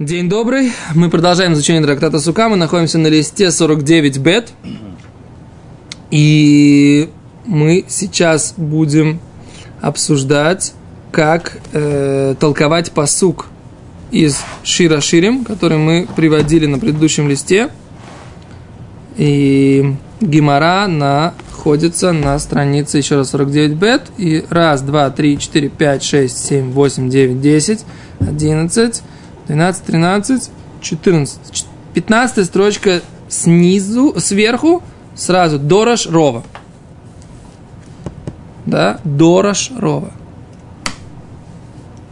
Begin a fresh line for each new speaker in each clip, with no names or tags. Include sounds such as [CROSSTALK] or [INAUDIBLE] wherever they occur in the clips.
День добрый. Мы продолжаем изучение трактата Сука. Мы находимся на листе 49 бет. И мы сейчас будем обсуждать, как э, толковать посук из Шира Ширим, который мы приводили на предыдущем листе. И Гимара находится на странице еще раз 49 бет. И раз, два, три, четыре, пять, шесть, семь, восемь, девять, десять, одиннадцать, двенадцать, тринадцать, четырнадцать. Пятнадцатая строчка снизу, сверху, сразу Дорож Рова. Да, Дорож Рова.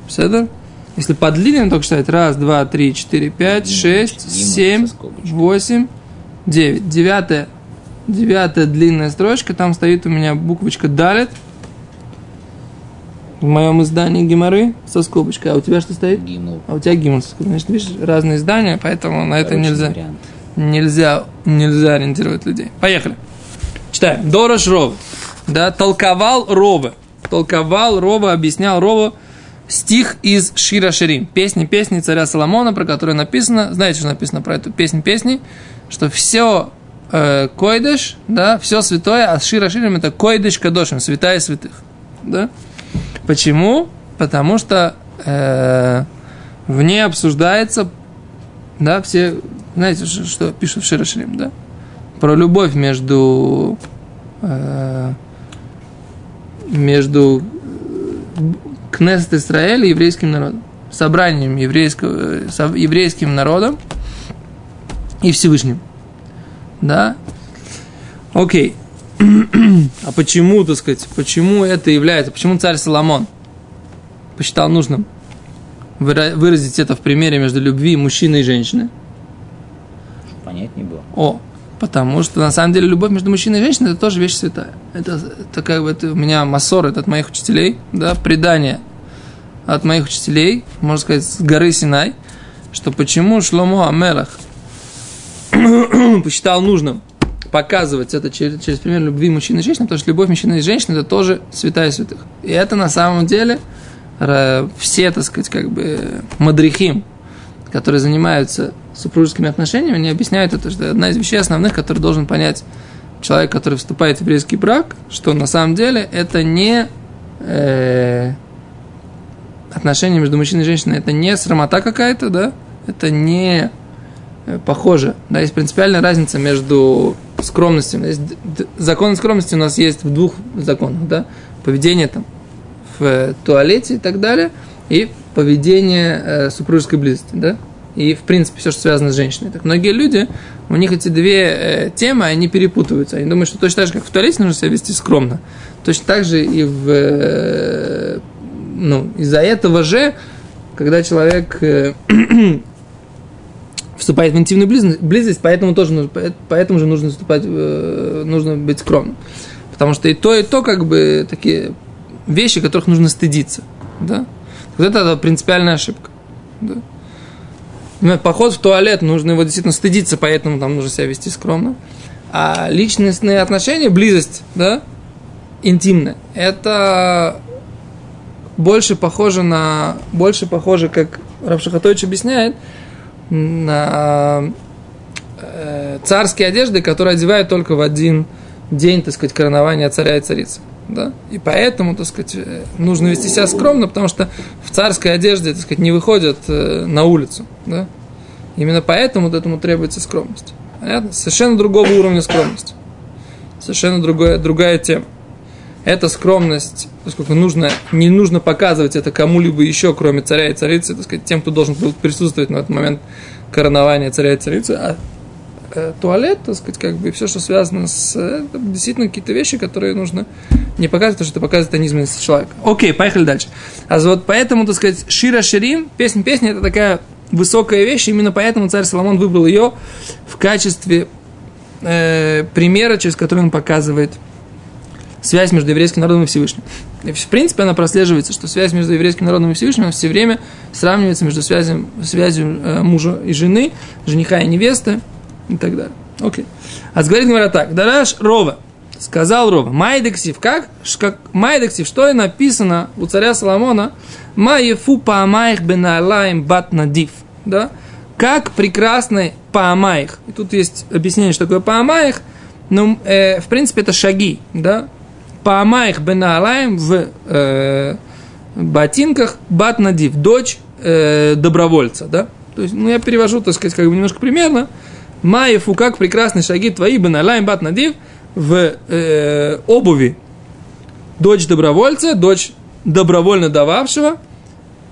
Седер? Если по длинным только считать, раз, два, три, четыре, пять, шесть, семь, восемь, девять. Девятая, девятая длинная строчка, там стоит у меня буквочка Далит. В моем издании Гимары со скобочкой. А у тебя что стоит?
Гимл.
А у тебя скобочкой. Значит, видишь, разные издания, поэтому на это
Короче,
нельзя,
вариант.
нельзя, нельзя ориентировать людей. Поехали. Читаем. Дорош Рова. Да, толковал Рова. Толковал Рова, объяснял Рова стих из Шира Ширим. Песни, песни царя Соломона, про которую написано, знаете, что написано про эту песнь песни, что все э, койдыш, да, все святое, а Шира Ширим это койдыш кадошим, святая святых. Да? Почему? Потому что э, в ней обсуждается, да, все, знаете, что, пишут в Шира Ширим, да? Про любовь между э, между Кнессет Израиля и еврейским народом, собранием еврейского, э, со еврейским народом и Всевышним. Да? Окей. А почему, так сказать, почему это является, почему царь Соломон посчитал нужным выра- выразить это в примере между любви мужчины и женщины?
Понять не было.
О, потому что на самом деле любовь между мужчиной и женщиной это тоже вещь святая. Это, это как бы это у меня массор, это от моих учителей, да, предание от моих учителей, можно сказать, с горы Синай, что почему Шломо Амелах [COUGHS] посчитал нужным показывать это через, через пример любви мужчины и женщины, потому что любовь мужчины и женщины это тоже святая святых. И это на самом деле все, так сказать, как бы мадрихим, которые занимаются супружескими отношениями, они объясняют это, что одна из вещей основных, которые должен понять человек, который вступает в еврейский брак, что на самом деле это не э, отношения между мужчиной и женщиной, это не срамота какая-то, да, это не э, похоже. Да, есть принципиальная разница между скромностью. Есть закон скромности у нас есть в двух законах, да, поведение там в э, туалете и так далее, и поведение э, супружеской близости, да, и, в принципе, все, что связано с женщиной. Так многие люди, у них эти две э, темы, они перепутываются. Они думают, что точно так же, как в туалете нужно себя вести скромно, точно так же и в... э, ну, из-за этого же, когда человек э, [CLEARS THROAT] вступает в интимную близость, поэтому тоже нужно, поэтому же нужно вступать, э, нужно быть скромным. Потому что и то, и то, как бы, такие вещи, которых нужно стыдиться. Да? Вот это принципиальная ошибка. Да? Например, Поход в туалет, нужно его действительно стыдиться, поэтому там нужно себя вести скромно. А личностные отношения, близость, да, интимная, это больше похоже на, больше похоже, как Равшахатович объясняет, на э, царские одежды, которые одевают только в один день, так сказать, коронования царя и царицы. Да? И поэтому, так сказать, э, нужно вести себя скромно, потому что в царской одежде, так сказать, не выходят э, на улицу. Да? Именно поэтому вот этому требуется скромность. Понятно? Совершенно другого уровня скромности. Совершенно другое, другая тема. Эта скромность, поскольку нужно, не нужно показывать это кому-либо еще, кроме царя и царицы, так сказать, тем, кто должен был присутствовать на этот момент коронования царя и царицы, а э, туалет, так сказать, как бы все, что связано с... э, действительно какие-то вещи, которые нужно не показывать, потому что это показывает низменность человека. Окей, поехали дальше. А вот поэтому, так сказать, Шира Ширим, песня песня, это такая высокая вещь, именно поэтому царь Соломон выбрал ее в качестве э, примера, через который он показывает связь между еврейским народом и Всевышним. И, в принципе, она прослеживается, что связь между еврейским народом и Всевышним все время сравнивается между связью, связью э, мужа и жены, жениха и невесты и так далее. Окей. А говорит говоря так. Дараш Рова. Сказал Рова. Майдексив. Как? Как Майдексив. Что и написано у царя Соломона? Маефу паамаих бенаалаем бат надив. да, как прекрасны Паамаих. И тут есть объяснение, что такое Паамаих. Ну, э, в принципе, это шаги, да. Паамаих Бенаалаем в э, ботинках Бат Надив, дочь э, добровольца, да. То есть, ну, я перевожу, так сказать, как бы немножко примерно. Маеву, как прекрасные шаги твои, Бенаалаем Бат Надив, в э, обуви дочь добровольца, дочь добровольно дававшего,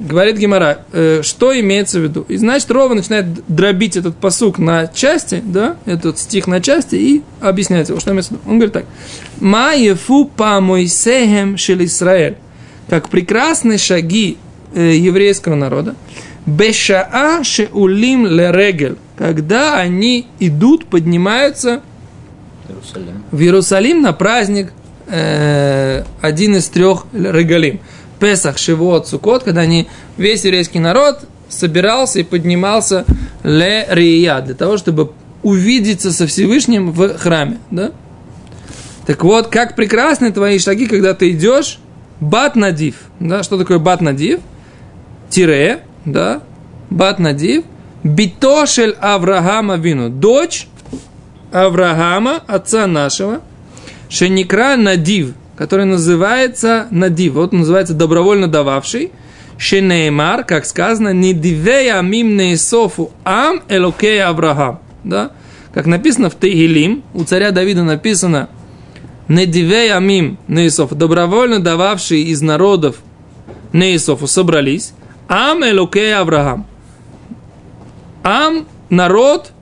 говорит Гемора, э, что имеется в виду. И значит, Рова начинает дробить этот посук на части, да, этот стих на части и объясняет его, что имеется в виду. Он говорит так. Ма ефу па Мойсехем шел Исраэль. Как прекрасные шаги э, еврейского народа. Бешаа шеулим лерегель. Когда они идут, поднимаются
Иерусалим.
в Иерусалим на праздник э, один из трех регалим. Песах, Шивот, Сукот, когда они, весь еврейский народ собирался и поднимался ле рия, для того, чтобы увидеться со Всевышним в храме. Да? Так вот, как прекрасны твои шаги, когда ты идешь, бат надив. Да? Что такое бат надив? Тире, да? Бат надив. Битошель Авраама вину. Дочь Авраама, отца нашего, Шеникра Надив, который называется Надив, вот он называется добровольно дававший, Шенеймар, как сказано, Нидивея мим неисофу ам элокей Авраам. Да? Как написано в Тегилим, у царя Давида написано Недивея мим неисофу, добровольно дававшие из народов неисофу собрались, ам элокей Авраам. Ам – народ,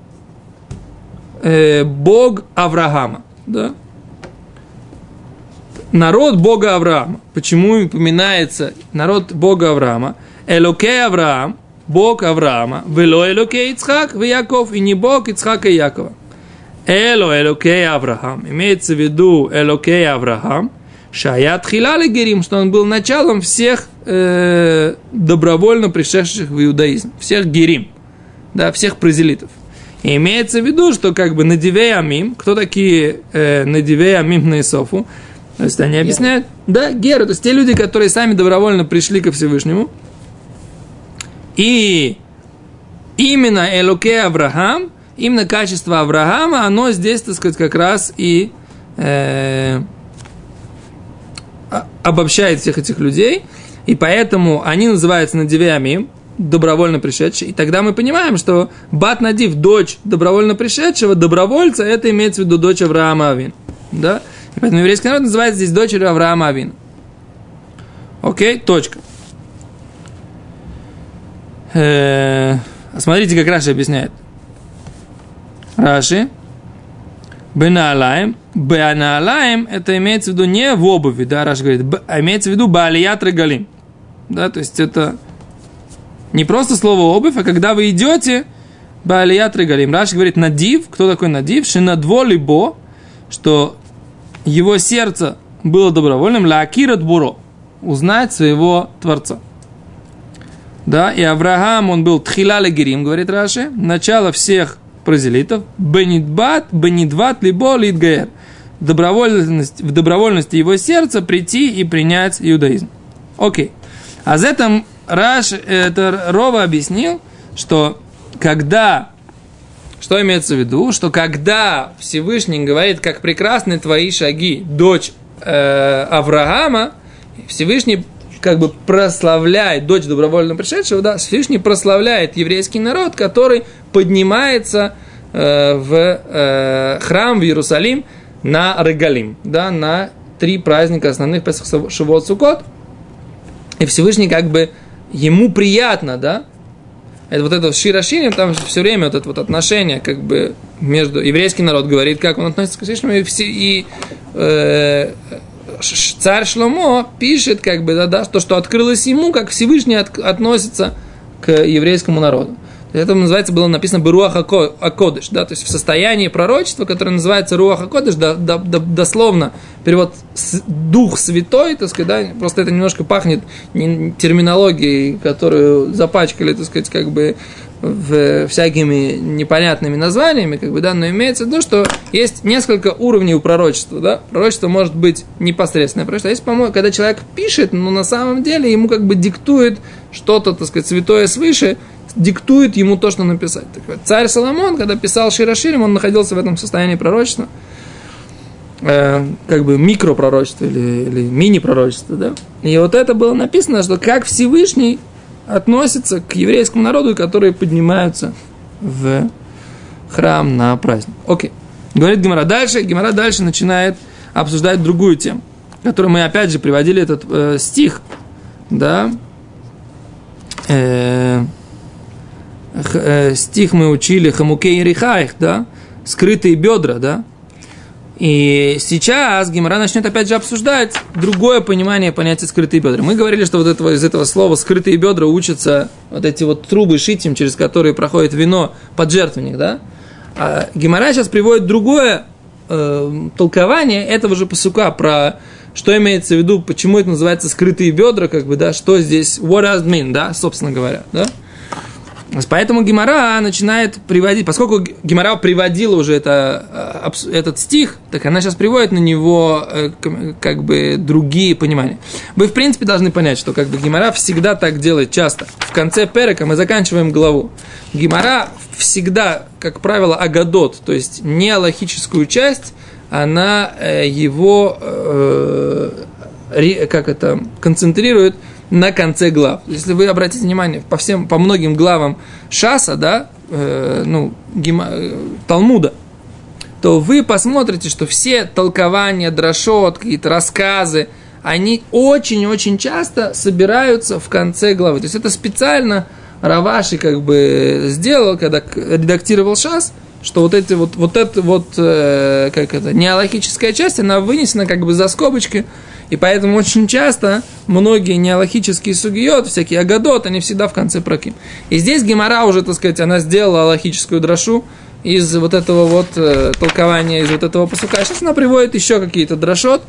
э, Бог Авраама. Да? Народ Бога Авраама. Почему упоминается народ Бога Авраама? Элокей Авраам, Бог Авраама, вело Элокей Ицхак, в Яков, и не Бог Ицхака и Якова. Эло Элокей Авраам. Имеется в виду Элокей Авраам, Шаят Хилали Герим, что он был началом всех э, добровольно пришедших в иудаизм, всех Герим, да, всех празелитов. И имеется в виду, что как бы Надивей Амим, кто такие э, Надивей Амим на Исофу, то есть они объясняют, да, Геры, то есть те люди, которые сами добровольно пришли ко Всевышнему, и именно Элоке Авраам, именно качество Авраама, оно здесь, так сказать, как раз и э, обобщает всех этих людей, и поэтому они называются Надивеамим, добровольно пришедший. И тогда мы понимаем, что Бат Надив, дочь добровольно пришедшего, добровольца, это имеется в виду дочь Авраама Авин. Да? И поэтому еврейский народ называется здесь дочерью Авраама Авин. Окей, точка. Э, смотрите, как Раши объясняет. Раши. Бенаалаем. Беанаалаем, это имеется в виду не в обуви, да, Раши говорит, а имеется в виду Баалият Регалим. Да, то есть это не просто слово обувь, а когда вы идете, Баалият Регалим. Раши говорит, надив, кто такой надив? Шинадво либо, что его сердце было добровольным, лакират буро, узнать своего Творца. Да, и Авраам, он был тхила легерим, говорит Раши, начало всех празелитов, бенидбат, бенидват, либо литгаэр. Добровольность, в добровольности его сердца прийти и принять иудаизм. Окей. А за этом Раш, это Рова объяснил, что когда, что имеется в виду, что когда Всевышний говорит, как прекрасны твои шаги, дочь э, Авраама, Всевышний как бы прославляет, дочь добровольно пришедшего, да, Всевышний прославляет еврейский народ, который поднимается э, в э, храм в Иерусалим на Регалим, да, на три праздника основных Песах, Шивот, Сукот. И Всевышний как бы ему приятно, да, это вот это Широшиним, там все время вот это вот отношение, как бы, между еврейский народ говорит, как он относится к Всевышнему, и, все, и э, царь Шломо пишет, как бы, да, да, то, что открылось ему, как Всевышний от, относится к еврейскому народу. Это называется, было написано Руах Акодыш, да, то есть в состоянии пророчества, которое называется Руах Акодыш, да, да, да, дословно перевод Дух Святой, так сказать, да, просто это немножко пахнет терминологией, которую запачкали, так сказать, как бы в всякими непонятными названиями, как бы, да, но имеется в виду, что есть несколько уровней у пророчества, да, пророчество может быть непосредственное пророчество, а есть, по-моему, когда человек пишет, но на самом деле ему как бы диктует что-то, так сказать, святое свыше, диктует ему то, что написать. Так вот, царь Соломон, когда писал Широширим, он находился в этом состоянии пророчества, э, как бы микропророчество или, или мини-пророчество, да. И вот это было написано, что как Всевышний относится к еврейскому народу, которые поднимаются в храм на праздник. Окей. Говорит Гимара дальше. Гимара дальше начинает обсуждать другую тему, которую мы опять же приводили этот э, стих, да, э, э, стих мы учили Хамукей Рихаих, да, скрытые бедра, да, и сейчас Гимара начнет опять же обсуждать другое понимание понятия скрытые бедра. Мы говорили, что вот этого, из этого слова скрытые бедра учатся вот эти вот трубы шитим, через которые проходит вино под жертвенник, да? А Гимара сейчас приводит другое э, толкование этого же посука про что имеется в виду, почему это называется скрытые бедра, как бы, да, что здесь, what does mean, да, собственно говоря, да. Поэтому Гимара начинает приводить, поскольку Гимара приводила уже это, э, этот стих, так она сейчас приводит на него э, как бы другие понимания. Вы, в принципе, должны понять, что как бы Гимара всегда так делает часто. В конце перека мы заканчиваем главу. Гимара всегда, как правило, агадот, то есть не логическую часть, она э, его, как это, концентрирует на конце глав. Если вы обратите внимание, по всем, по многим главам Шаса, да, э, ну, гима, э, Талмуда, то вы посмотрите, что все толкования, дрошот, какие-то рассказы, они очень-очень часто собираются в конце главы. То есть это специально Раваши как бы сделал, когда редактировал Шас, что вот эти вот, вот это вот, э, как это, неалогическая часть, она вынесена как бы за скобочки, и поэтому очень часто многие неалогические сугиот, всякие агадот, они всегда в конце проким. И здесь Гемора уже, так сказать, она сделала аллахическую дрошу из вот этого вот э, толкования, из вот этого посука. Сейчас она приводит еще какие-то дрошот,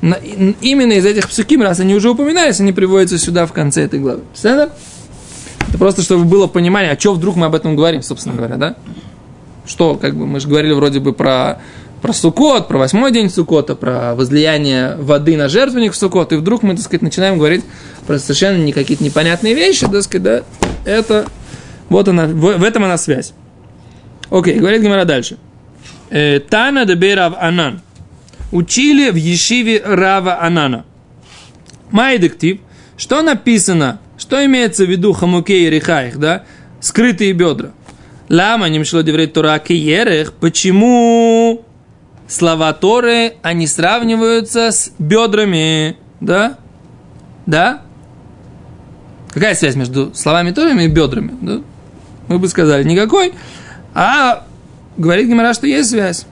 на, именно из этих псуким, раз они уже упоминались, они приводятся сюда в конце этой главы. Понятно? Это просто, чтобы было понимание, а что вдруг мы об этом говорим, собственно говоря, да? Что, как бы, мы же говорили вроде бы про про Сукот, про восьмой день Сукота, про возлияние воды на жертвенник в Сукот, и вдруг мы, так сказать, начинаем говорить про совершенно не какие-то непонятные вещи, так сказать, да, это, вот она, в, в этом она связь. Окей, говорит Гимара дальше. Э, Тана де Рав Анан. Учили в Ешиве Рава Анана. Майдектив. Что написано? Что имеется в виду хамукей и рихаих, да? Скрытые бедра. Лама не мшло деврей Тора киерех. Почему слова Торы, они сравниваются с бедрами, да? Да? Какая связь между словами Торы и бедрами? Да? Мы бы сказали, никакой. А говорит Гимара, что есть связь.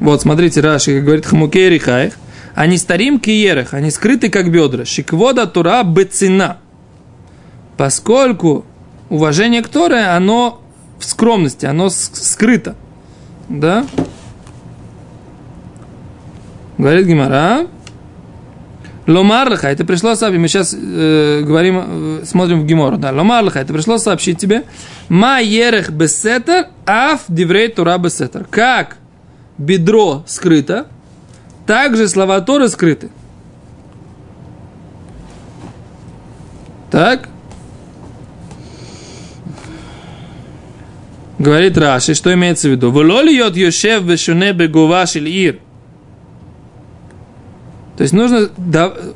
Вот, смотрите, Раши говорит Хамукей Рихаих. Они старим киерах, они скрыты как бедра. Шиквода тура бецина поскольку уважение к Торе, оно в скромности, оно скрыто. Да? Говорит Гимара. Ломарлаха, это пришло сообщить, мы сейчас э, говорим, э, смотрим в Гимору, да, Ломарлаха, это пришло сообщить тебе, ма ерех бесетер, аф диврей тура бесетер. Как бедро скрыто, так же слова Торы скрыты. Так? Говорит Раши, что имеется в виду? Вололиот йошев бешуне бегувашиль ир. То есть нужно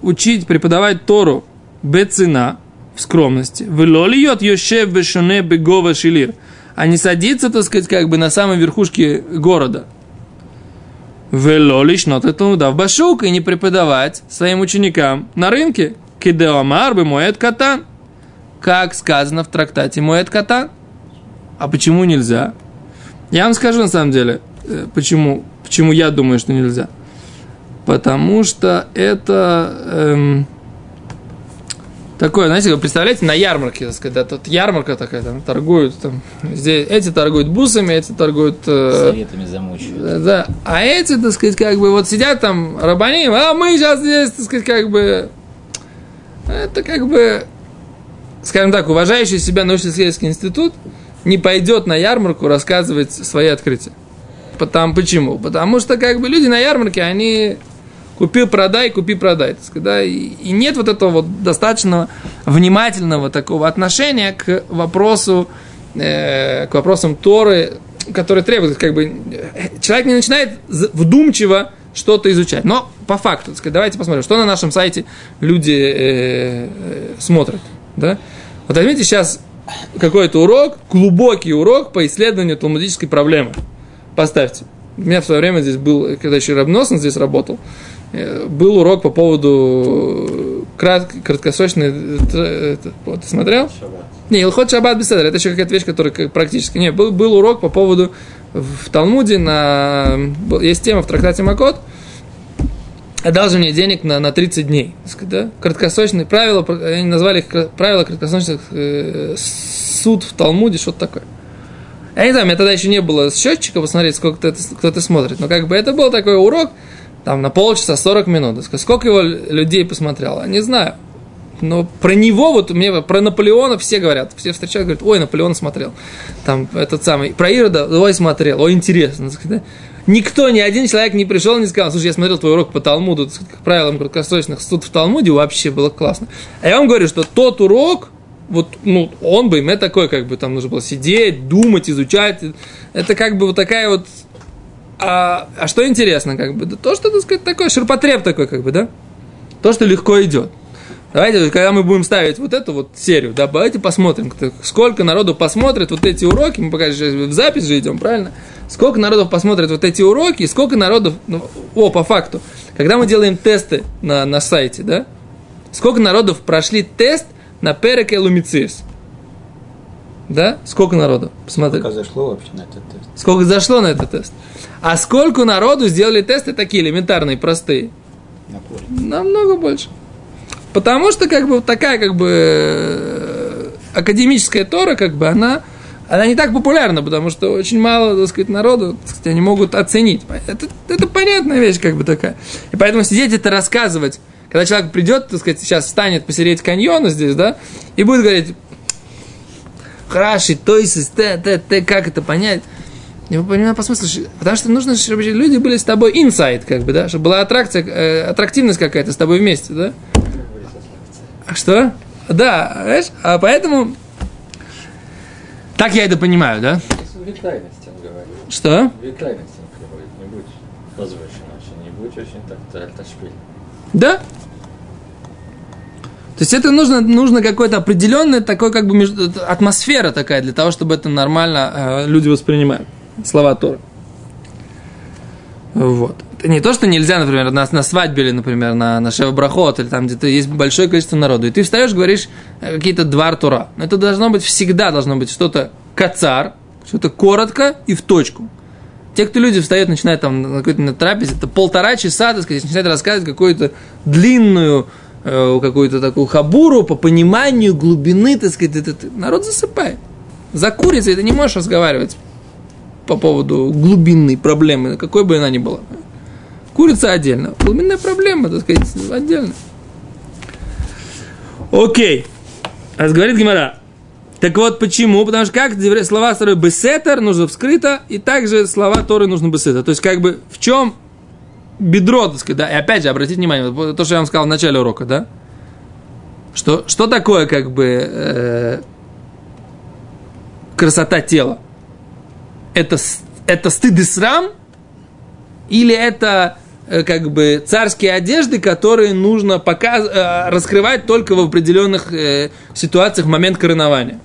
учить, преподавать Тору бецина, в скромности. Вололиот йошев бешуне бегова шилир. А не садиться, так сказать, как бы на самой верхушке города. Велолиш нот это в башук и не преподавать своим ученикам на рынке. Кидеомар бы моет катан. Как сказано в трактате моет катан. А почему нельзя? Я вам скажу на самом деле, э, почему, почему я думаю, что нельзя. Потому что это эм, такое, знаете, вы представляете, на ярмарке, так сказать, тут ярмарка такая, там торгуют, там, здесь, эти торгуют бусами, эти торгуют... Э,
Советами замучивают.
Да, а эти, так сказать, как бы вот сидят там рабани, а мы сейчас здесь, так сказать, как бы... Это как бы, скажем так, уважающий себя научно-исследовательский институт – не пойдет на ярмарку рассказывать свои открытия. Потому, почему? Потому что как бы люди на ярмарке, они купи, продай, купи, продай. Так да? и, нет вот этого вот достаточного внимательного такого отношения к вопросу, э, к вопросам Торы, которые требуют, как бы, человек не начинает вдумчиво что-то изучать. Но по факту, так сказать, давайте посмотрим, что на нашем сайте люди э, э, смотрят. Да? Вот возьмите сейчас какой-то урок, глубокий урок по исследованию талмудической проблемы. Поставьте. У меня в свое время здесь был, когда еще Рабносен здесь работал, э, был урок по поводу крат, краткосрочной... Ты смотрел? Шаббат. Не, Илхот Шаббат Беседер, это еще какая-то вещь, которая практически... Не, был, был урок по поводу в Талмуде, на, есть тема в трактате Макот, отдал же мне денег на, на 30 дней. Да? Краткосрочные правила, они назвали их правила краткосрочных э, суд в Талмуде, что-то такое. Я не знаю, у меня тогда еще не было счетчика посмотреть, сколько кто-то, кто-то смотрит. Но как бы это был такой урок, там на полчаса, 40 минут. Сколько его людей посмотрело? Не знаю. Но про него, вот мне про Наполеона все говорят, все встречают, говорят, ой, Наполеон смотрел. Там этот самый, про Ирода, ой, смотрел, ой, интересно. Никто, ни один человек не пришел и не сказал, слушай, я смотрел твой урок по Талмуду, как правилам краткосрочных суд в Талмуде, вообще было классно. А я вам говорю, что тот урок, вот, ну, он бы, мне такой, как бы, там нужно было сидеть, думать, изучать. Это как бы вот такая вот... А, а что интересно, как бы, да то, что, так сказать, такой ширпотреб такой, как бы, да? То, что легко идет. Давайте, когда мы будем ставить вот эту вот серию, да, давайте посмотрим, сколько народу посмотрит вот эти уроки, мы пока в запись же идем, правильно? Сколько народов посмотрит вот эти уроки, и сколько народов, ну, о, по факту, когда мы делаем тесты на, на сайте, да, сколько народов прошли тест на Переке Лумициус? Да? Сколько народу?
Посмотри. Сколько зашло вообще на этот тест?
Сколько зашло на этот тест? А сколько народу сделали тесты такие элементарные, простые? Намного больше. Потому что, как бы, такая, как бы, академическая Тора, как бы, она, она не так популярна, потому что очень мало, так сказать, народу, так сказать, они могут оценить. Это, это понятная вещь, как бы, такая. И поэтому сидеть это рассказывать, когда человек придет, так сказать, сейчас встанет посередине каньона здесь, да, и будет говорить, хороший, то есть, т, т, т, как это понять? Я понимаю по смыслу, потому что нужно, чтобы люди были с тобой инсайд, как бы, да, чтобы была аттракция, э, аттрактивность какая-то с тобой вместе, да. Что? Да, знаешь, а поэтому... Так я это понимаю, да? Что?
не будь очень, так.
Да. То есть это нужно, нужно какое-то определенное такое как бы атмосфера такая для того, чтобы это нормально э, люди воспринимали. Слова Тора. Вот не то, что нельзя, например, на, на свадьбе или, например, на, на Шевабрахот, или там где-то есть большое количество народу, и ты встаешь, говоришь э, какие-то два тура. Но это должно быть всегда, должно быть что-то кацар, что-то коротко и в точку. Те, кто люди встают, начинают там на какой-то на трапезе, это полтора часа, так сказать, начинают рассказывать какую-то длинную какую-то такую хабуру по пониманию глубины, так сказать, это, это, народ засыпает. За курицей ты не можешь разговаривать по поводу глубинной проблемы, какой бы она ни была. Курица отдельно. Глубинная проблема, так сказать, отдельно. Окей. А говорит Гимара. Так вот, почему? Потому что как слова второй бесетер нужно вскрыто, и также слова Торы нужно бесетер. То есть, как бы, в чем бедро, так сказать, да? И опять же, обратите внимание, то, что я вам сказал в начале урока, да? Что, что такое, как бы, э, красота тела? Это, это стыд и срам? Или это Э, как бы царские одежды, которые нужно показ, э, раскрывать только в определенных э, ситуациях в момент коронования.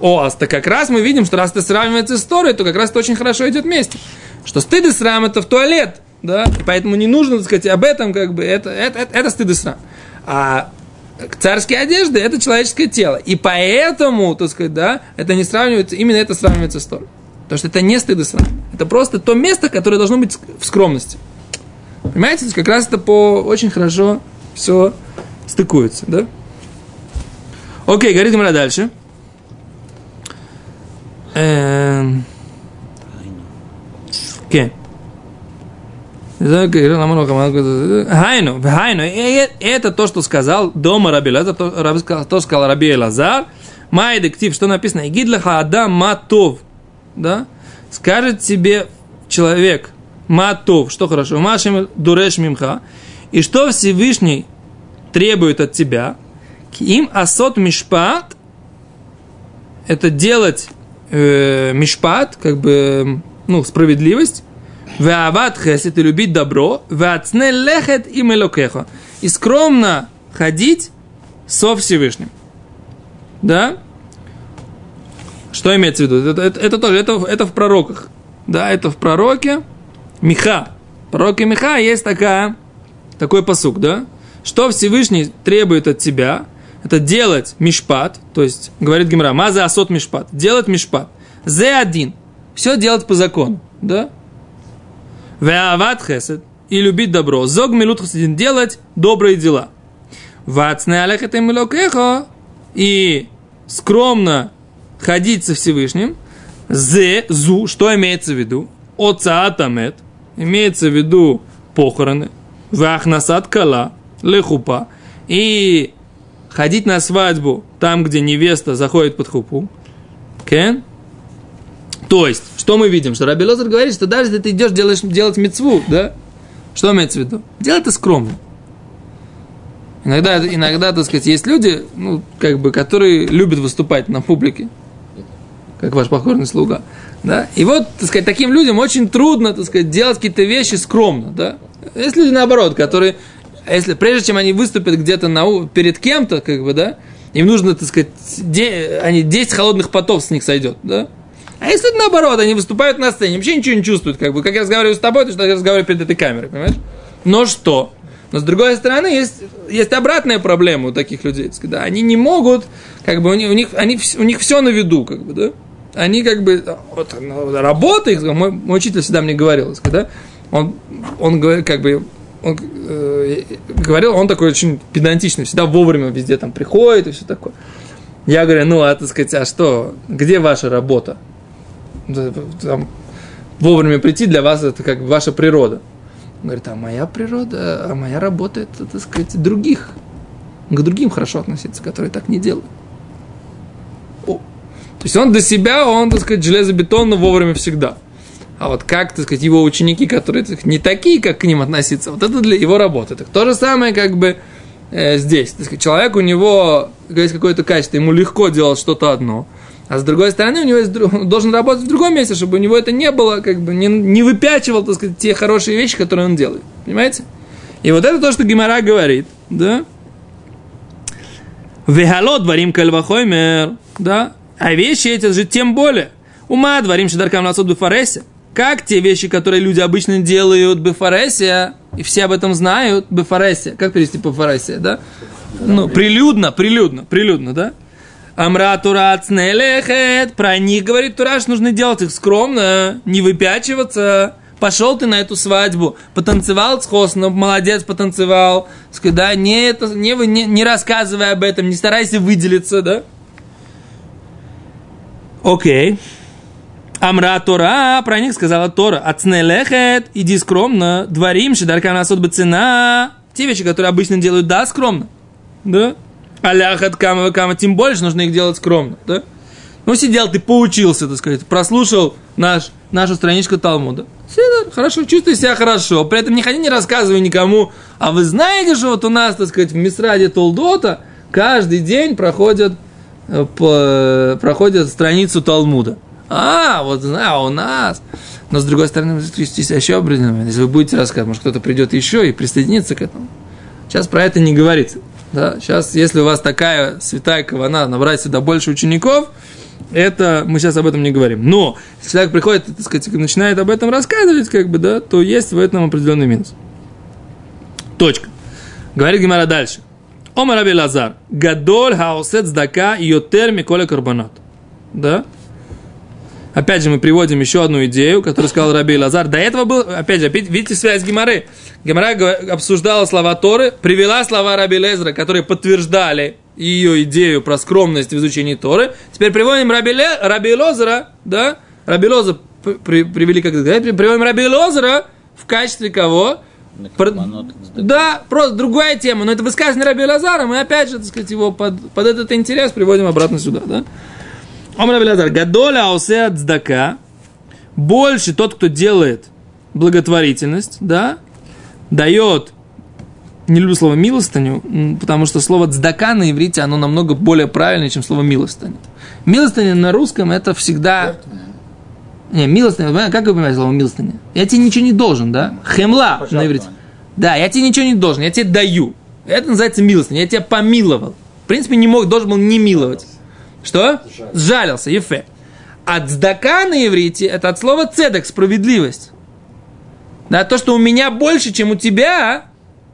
О, а как раз мы видим, что раз это сравнивается с историей, то как раз это очень хорошо идет вместе. Что стыд и срам это в туалет, да, и поэтому не нужно, так сказать, об этом, как бы, это, это, это, это стыд и срам. А царские одежды это человеческое тело. И поэтому, так сказать, да, это не сравнивается, именно это сравнивается с Торой. Потому что это не стыд и срам. Это просто то место, которое должно быть в скромности. Понимаете, то есть как раз это по очень хорошо все стыкуется, да? Окей, говорит Гимара дальше. Эм... Окей. Хайну, хайну, это то, что сказал дома Раби Лазар, то, сказал Раби Лазар. Май дектив, что написано, Игидлаха Адам Матов, да, скажет тебе человек матов, что хорошо, машем дуреш мимха, и что Всевышний требует от тебя, им асот мишпат, это делать э, мишпат, как бы, ну, справедливость, Ваават хесед и любить добро, ваацне лехет и мелокеха. И скромно ходить со Всевышним. Да? Что имеется в виду? Это, это, это тоже, это, это в пророках. Да, это в пророке Миха. В пророке Миха есть такая, такой посук, да? Что Всевышний требует от тебя, это делать мишпат, то есть, говорит Гимра, маза асот мишпат, делать мишпат. Зе один. Все делать по закону, да? Веават хесед и любить добро. Зог милут хасидин делать добрые дела. Вацне алехет эхо и скромно ходить со Всевышним. Зе, зу, что имеется в виду? Оцаатамет, имеется в виду похороны. Вахнасат кала, лехупа. И ходить на свадьбу там, где невеста заходит под хупу. Кен? То есть, что мы видим? Что Раби Лозер говорит, что даже если ты идешь делаешь, делать мецву, да? Что имеется в виду? Делай это скромно. Иногда, иногда, так сказать, есть люди, ну, как бы, которые любят выступать на публике, как ваш покорный слуга, да? И вот, так сказать, таким людям очень трудно, так сказать, делать какие-то вещи скромно, да? Есть люди наоборот, которые, если прежде чем они выступят где-то на, перед кем-то, как бы, да, им нужно, так сказать, де, они 10 холодных потов с них сойдет, да? А если наоборот, они выступают на сцене, вообще ничего не чувствуют, как бы, как я разговариваю с тобой, то что я разговариваю перед этой камерой, понимаешь? Но что? Но с другой стороны, есть, есть обратная проблема у таких людей. Да, они не могут, как бы, у них, у них, они, у них все на виду, как бы, да? Они как бы, вот, ну, работа их, мой, мой учитель всегда мне говорил, да? Он, он говорит, как бы, он э, говорил, он такой очень педантичный, всегда вовремя везде там приходит и все такое. Я говорю, ну, а, так сказать, а что, где ваша работа? Там, вовремя прийти для вас это как ваша природа. Он говорит, а моя природа, а моя работа это, так сказать, других. К другим хорошо относиться, которые так не делают. О. То есть он для себя, он, так сказать, железобетонно вовремя всегда. А вот как, так сказать, его ученики, которые так, не такие, как к ним относиться, вот это для его работы. Так то же самое, как бы, э, здесь. Так сказать, человек, у него есть какое-то качество, ему легко делать что-то одно – а с другой стороны, у него есть, должен работать в другом месте, чтобы у него это не было, как бы, не, не выпячивал, так сказать, те хорошие вещи, которые он делает. Понимаете? И вот это то, что Гимара говорит, да? Вехало дворим кальвахоймер, да? А вещи эти же тем более. Ума дворим шидаркам насот бефаресе. Как те вещи, которые люди обычно делают бефаресе, и все об этом знают, бефаресе. Как перевести по фаресе, да? Ну, прилюдно, прилюдно, прилюдно, да? Амра Тура цнелехет. Про них говорит Тура, что нужно делать их скромно, не выпячиваться. Пошел ты на эту свадьбу, потанцевал с Хосном, молодец, потанцевал. Да, не, это, не, не, не рассказывай об этом, не старайся выделиться, да? Окей. Амра Тора, про них сказала Тора. Ацнелехет, иди скромно. Дворим, шидарка насот бы цена. Те вещи, которые обычно делают, да, скромно. Да? Аляхат кама кама, тем больше нужно их делать скромно, да? Ну, сидел, ты поучился, так сказать, прослушал наш, нашу страничку Талмуда. Сидор, хорошо, чувствуй себя хорошо. При этом не ходи, не рассказывай никому. А вы знаете, что вот у нас, так сказать, в Мисраде Толдота каждый день проходят, э, по, проходят страницу Талмуда. А, вот знаю, а у нас. Но с другой стороны, вести себя еще определенно. Если вы будете рассказывать, может, кто-то придет еще и присоединится к этому. Сейчас про это не говорится. Да? Сейчас, если у вас такая святая кавана, набрать сюда больше учеников, это мы сейчас об этом не говорим. Но если человек приходит, так сказать, начинает об этом рассказывать, как бы, да, то есть в этом определенный минус. Точка. Говорит Гимара дальше. Омар Раби Лазар. Гадоль хаосет здака йотер миколе карбонат. Да? Опять же, мы приводим еще одну идею, которую сказал Раби Лазар. До этого был, опять же, видите связь Гимары. Гимара обсуждала слова Торы, привела слова Раби Лезра, которые подтверждали ее идею про скромность в изучении Торы. Теперь приводим Раби, Ле, Раби Лозера, да? Раби Лозер при, привели, как сказать, приводим Раби Лозера в качестве кого? Про... Да, просто другая тема, но это высказывание Раби Лазара, мы опять же, так сказать, его под, под этот интерес приводим обратно сюда, да? Омар Абелазар, гадоля аусе цдака, больше тот, кто делает благотворительность, да, дает, не люблю слово милостыню, потому что слово цдака на иврите, оно намного более правильное, чем слово милостыня. Милостыня на русском это всегда... Не, милостыня, как вы понимаете слово милостыня? Я тебе ничего не должен, да? Хемла на иврите. Да, я тебе ничего не должен, я тебе даю. Это называется милостыня, я тебя помиловал. В принципе, не мог, должен был не миловать. Что?
Сжалился,
ефе. А цдака на иврите это от слова цедек, справедливость. Да, то, что у меня больше, чем у тебя,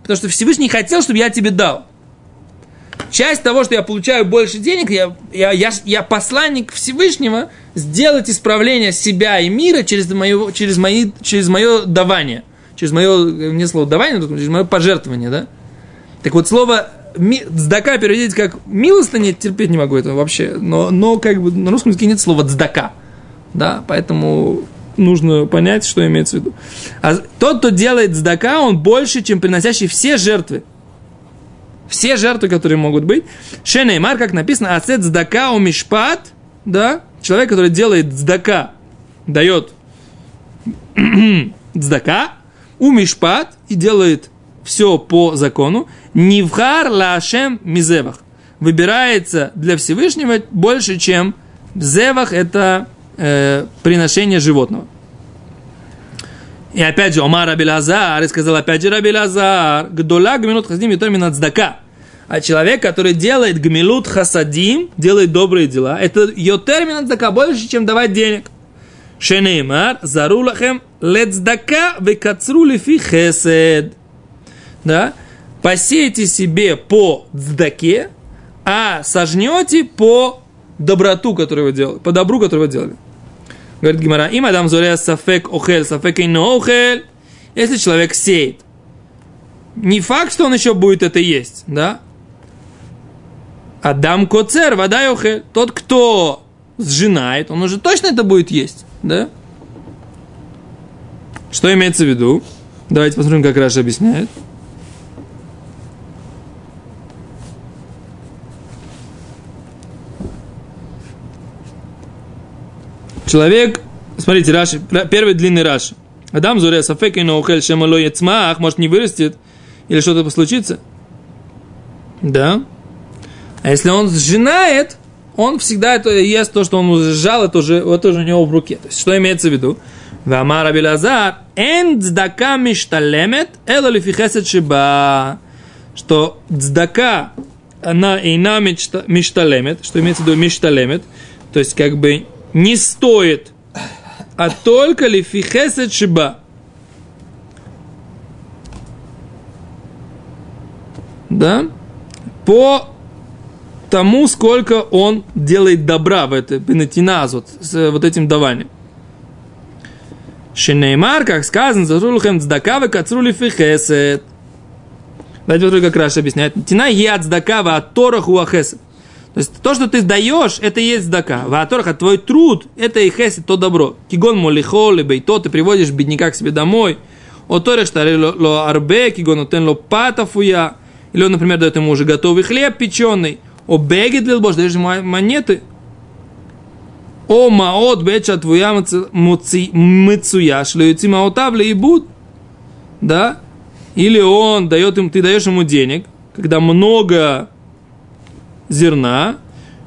потому что Всевышний хотел, чтобы я тебе дал. Часть того, что я получаю больше денег, я, я, я, я посланник Всевышнего сделать исправление себя и мира через мое, через мои, через мое давание. Через мое, не слово давание, но через мое пожертвование, да? Так вот, слово ми, цдака переводить как милостыня, терпеть не могу это вообще. Но, но как бы на русском языке нет слова цдака. Да, поэтому нужно понять, что имеется в виду. А тот, кто делает цдака, он больше, чем приносящий все жертвы. Все жертвы, которые могут быть. Шенеймар, как написано, ацет цдака у мишпат, да, человек, который делает цдака, дает [CLEARS THROAT] цдака, у мишпат и делает все по закону, нивхар лашем мизевах. Выбирается для Всевышнего больше, чем зевах это э, приношение животного. И опять же, Омар Абилазар, и сказал опять же Рабилазар, гдола гмилут хасадим и минат цдака. А человек, который делает гмилут хасадим, делает добрые дела, это ее термин цдака больше, чем давать денег. Шенеймар, зарулахем лецдака векацру лифи хесед. Да? Посеете себе по цдаке, а сожнете по доброту, которую вы делали, по добру, которую вы делали. Говорит Гимара, им адам зоря сафек охель, сафек ино охель. Если человек сеет, не факт, что он еще будет это есть, да? Адам коцер, вода охель. Тот, кто сжинает, он уже точно это будет есть, да? Что имеется в виду? Давайте посмотрим, как Раша объясняет. Человек, смотрите, Раши, первый длинный Раши. Адам зуре сафек и ноухель шемало яцмах, может не вырастет, или что-то случится. Да. А если он сжинает, он всегда это ест то, что он сжал, это уже, это уже у него в руке. То есть, что имеется в виду? Вамар Абилазар, эн цдака мишталемет, эла лифихесет шиба. Что цдака, она ина мишта- мишталемет, что имеется в виду мишталемет, то есть как бы не стоит, а только лифихесет шиба. Да? По тому, сколько он делает добра в это, бенетиназ, вот, с вот этим даванием. Шенеймар, как сказано, зарулхем цдакава кацрули фихесет. Давайте вот как Раша объясняет. Тина яд цдакава от торах у ахесет. То есть то, что ты даешь, это и есть цдака. В аторах, а твой труд, это и хесед, то добро. Кигон молихо, либо и то, ты приводишь бедняка к себе домой. О торах штари ло арбе, кигон отен ло патафуя. Или он, например, дает ему уже готовый хлеб печеный. О бегет лилбош, даешь ему монеты. О маот беча твоя мыцуя, шлюйци маотавли и буд. Да? Или он дает им, ты даешь ему денег, когда много зерна,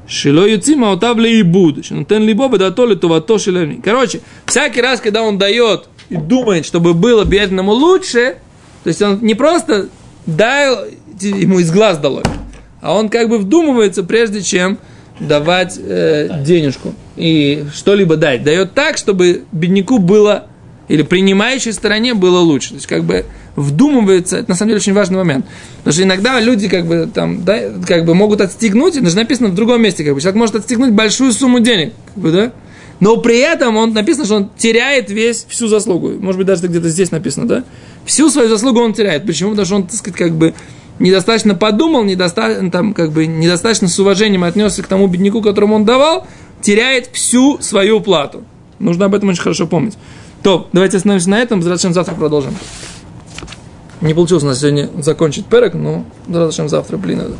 шило юцима отавле и буд, шинутен либо бедато литовато шилени. Короче, всякий раз, когда он дает и думает, чтобы было бедному лучше, то есть он не просто дал ему из глаз долой, а он как бы вдумывается, прежде чем давать э, денежку и что-либо дать. Дает так, чтобы бедняку было, или принимающей стороне было лучше. То есть как бы вдумывается, это на самом деле очень важный момент. Потому что иногда люди как бы там, да, как бы могут отстегнуть, это же написано в другом месте, как бы человек может отстегнуть большую сумму денег, как бы, да? Но при этом он написано, что он теряет весь всю заслугу. Может быть, даже где-то здесь написано, да? Всю свою заслугу он теряет. Почему? Потому что он, так сказать, как бы недостаточно подумал, недостаточно, там, как бы, недостаточно с уважением отнесся к тому бедняку, которому он давал, теряет всю свою плату. Нужно об этом очень хорошо помнить. То, давайте остановимся на этом, завтра продолжим. Не получилось у нас сегодня закончить перек, но зачем завтра, блин, это.